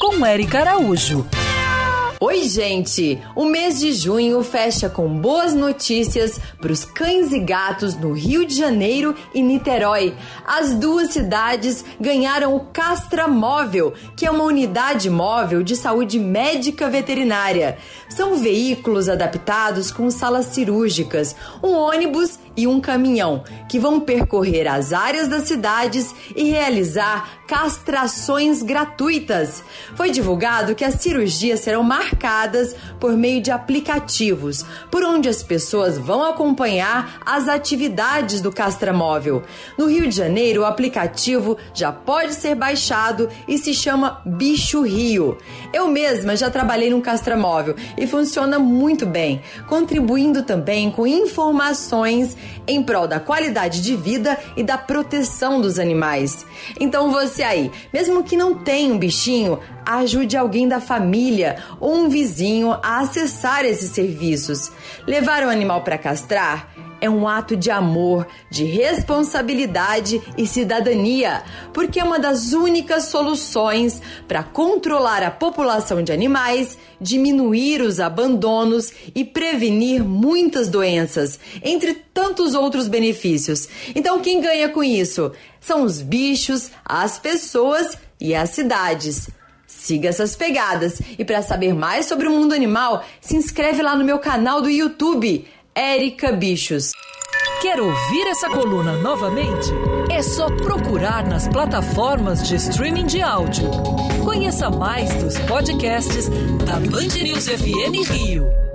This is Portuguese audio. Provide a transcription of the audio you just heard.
Com Eric Araújo. Oi, gente! O mês de junho fecha com boas notícias para os cães e gatos no Rio de Janeiro e Niterói. As duas cidades ganharam o Castra Móvel, que é uma unidade móvel de saúde médica veterinária. São veículos adaptados com salas cirúrgicas, um ônibus e um caminhão, que vão percorrer as áreas das cidades e realizar castrações gratuitas. Foi divulgado que as cirurgias serão marcadas por meio de aplicativos, por onde as pessoas vão acompanhar as atividades do castramóvel. No Rio de Janeiro, o aplicativo já pode ser baixado e se chama Bicho Rio. Eu mesma já trabalhei num castramóvel e funciona muito bem, contribuindo também com informações em prol da qualidade de vida e da proteção dos animais. Então você aí, mesmo que não tenha um bichinho, ajude alguém da família ou um vizinho a acessar esses serviços. Levar o animal para castrar é um ato de amor, de responsabilidade e cidadania, porque é uma das únicas soluções para controlar a população de animais, diminuir os abandonos e prevenir muitas doenças, entre tantos outros benefícios. Então, quem ganha com isso? São os bichos, as pessoas e as cidades. Siga essas pegadas e para saber mais sobre o mundo animal, se inscreve lá no meu canal do YouTube Érica Bichos. Quer ouvir essa coluna novamente? É só procurar nas plataformas de streaming de áudio. Conheça mais dos podcasts da Band News FM Rio.